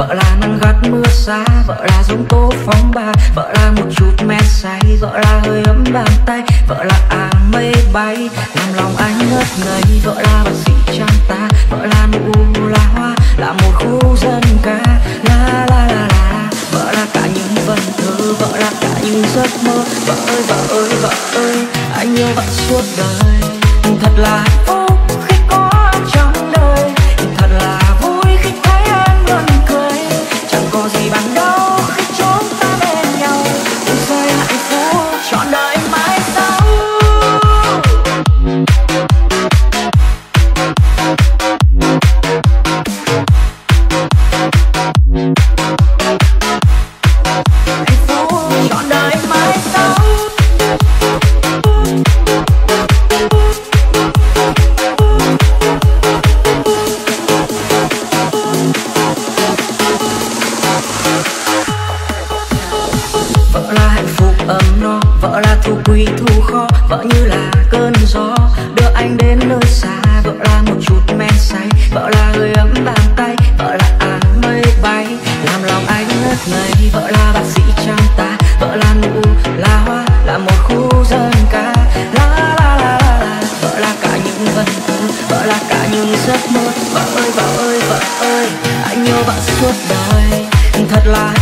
vợ là nắng gắt mưa xa, vợ là giống tố phóng ba vợ là một chút men say, vợ là hơi ấm bàn tay, vợ là áng mây bay. Làm lòng anh ngất ngây, vợ là bác sĩ chăm ta, vợ là nụ là hoa, là một khu dân ca. La la la la, vợ là cả những vần thơ, vợ là cả những giấc mơ. Vợ ơi vợ ơi vợ ơi, anh yêu vợ suốt đời. Thật là quý thu kho vợ như là cơn gió. Đưa anh đến nơi xa, vợ là một chút men say. Vợ là hơi ấm bàn tay, vợ là áng mây bay. Làm lòng anh ngất ngây, vợ là bác sĩ chăm ta. Vợ là nụ là hoa, là một khu dân ca. La la la la la. Vợ là cả những vần thơ, vợ là cả những giấc mơ. Vợ ơi vợ ơi vợ ơi, anh yêu vợ suốt đời. Thật là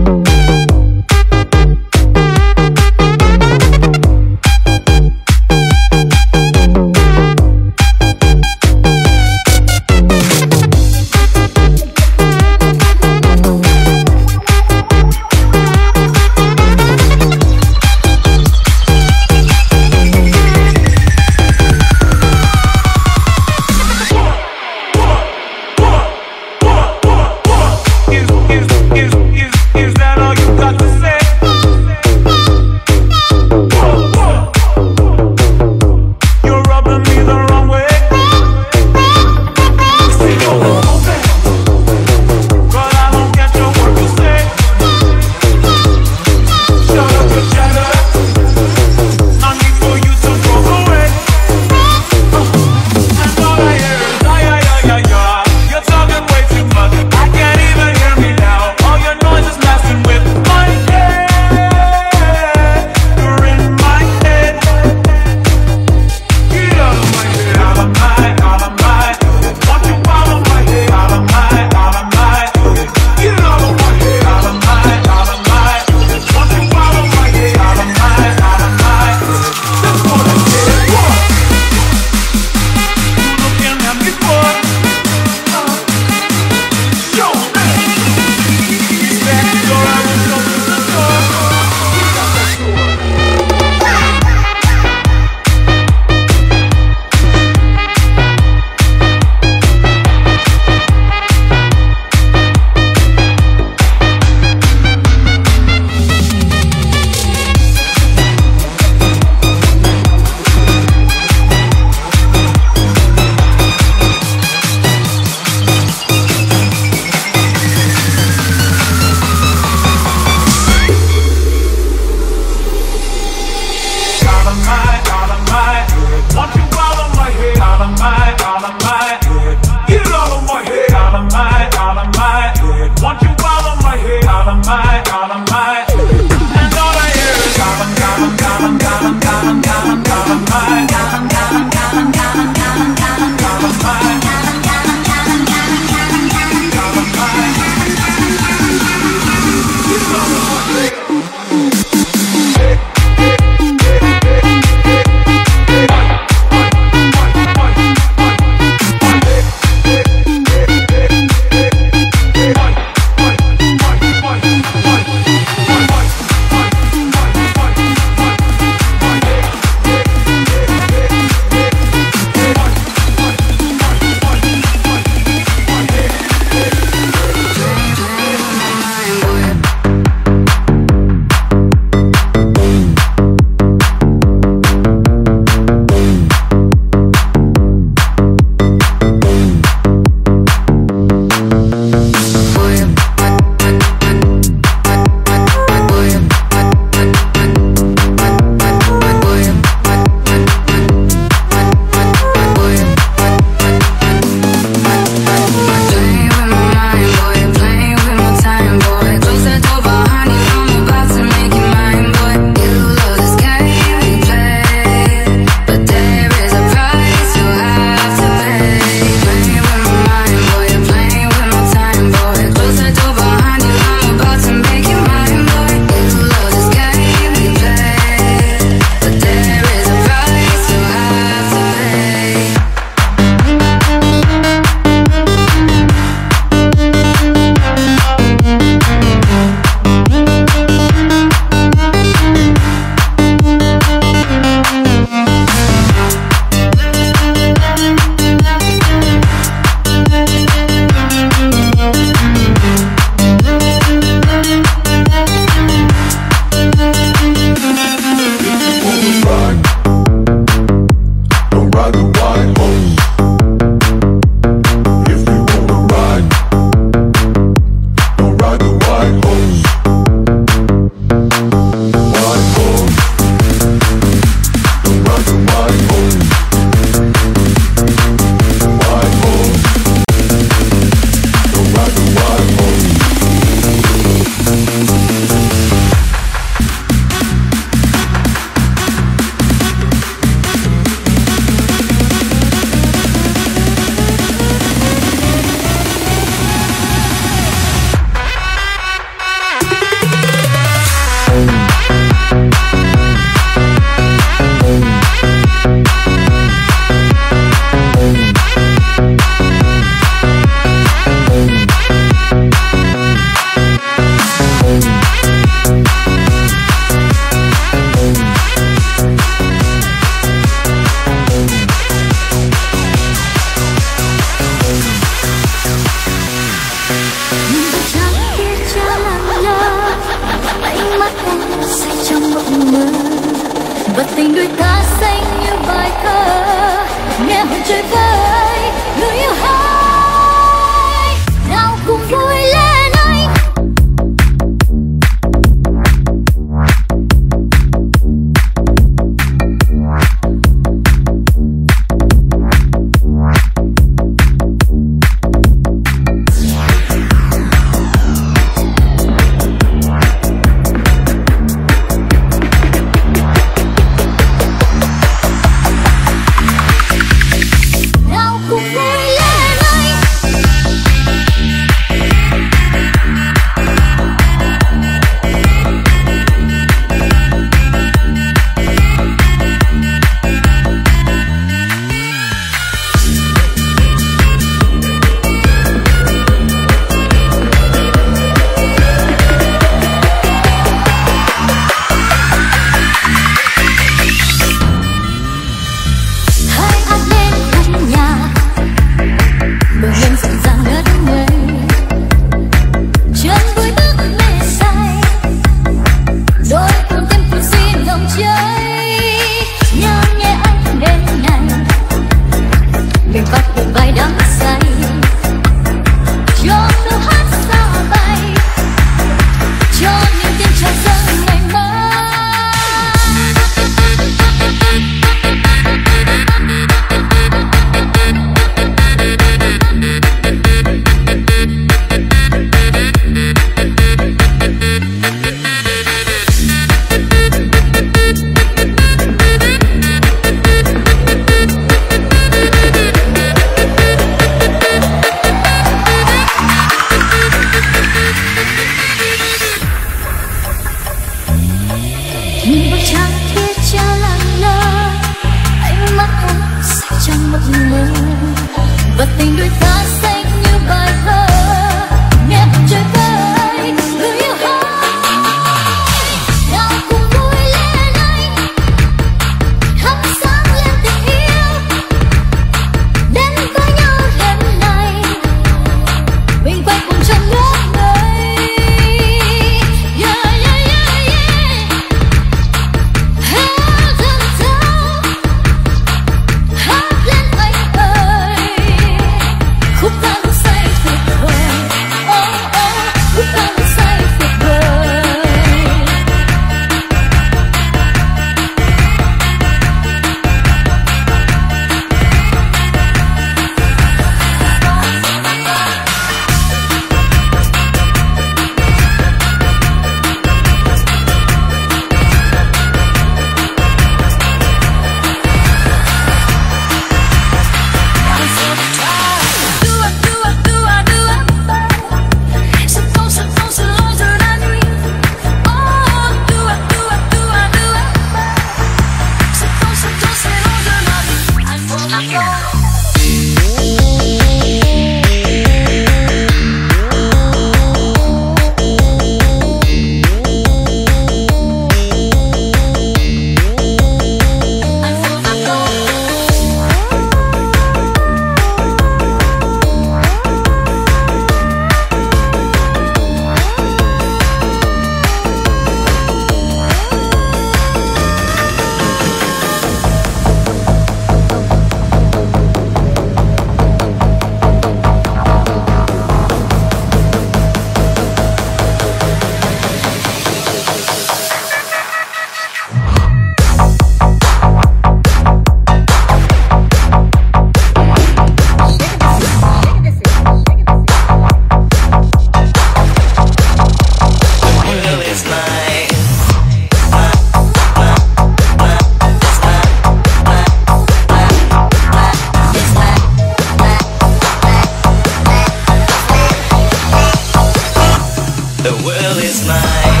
girl is mine.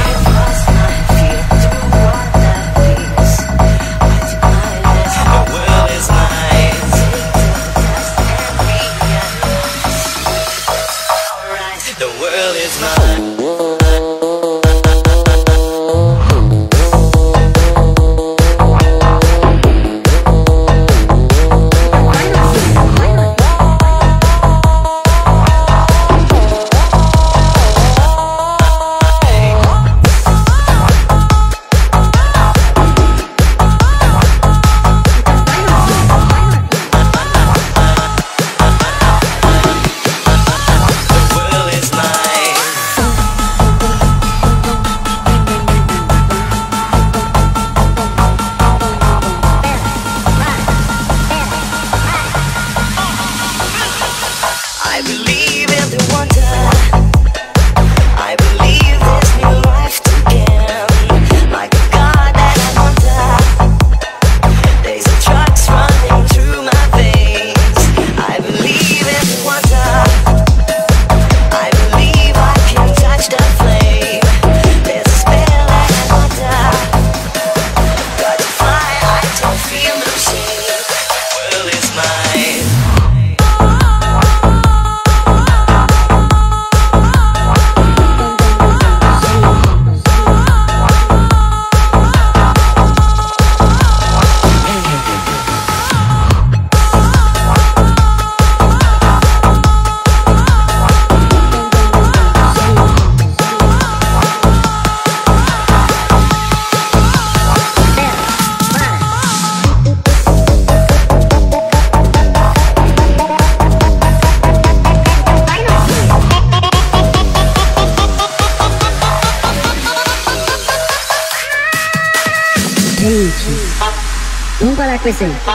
Listen.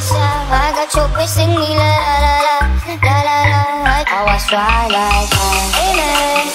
yourself. I got you missing la la la, la la la. How I was right like. Amen.